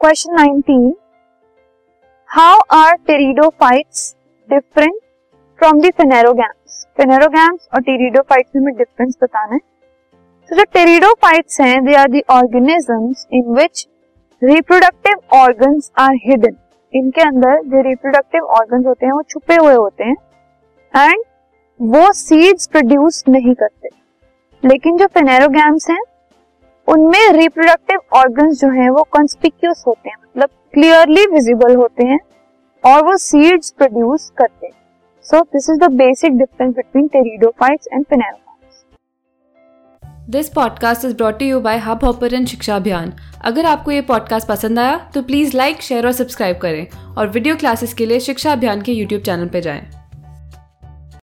Question 19 how are pteridophytes different from the phanerogams phanerogams और pteridophytes में difference बताना है। तो जो टेरिडोफाइट्स हैं they are the organisms in which reproductive organs are hidden इनके अंदर जो रिप्रोडक्टिव ऑर्गन्स होते हैं, वो छुपे हुए होते हैं एंड वो सीड्स प्रोड्यूस नहीं करते। लेकिन जो फेनेरोगैम्स हैं उनमें रिप्रोडक्टिव ऑर्गन्स जो हैं, वो कॉन्स्पिक्यूस होते हैं मतलब क्लियरली विजिबल होते हैं और वो सीड्स प्रोड्यूस करते हैं। So this is the basic difference between pteridophytes and phanerogams this podcast is brought you by Hubhopper and Shiksha Abhiyan अगर आपको ये पॉडकास्ट पसंद आया तो प्लीज़ लाइक शेयर और सब्सक्राइब करें। और वीडियो क्लासेस के लिए शिक्षा अभियान के यूट्यूब चैनल पर जाएँ।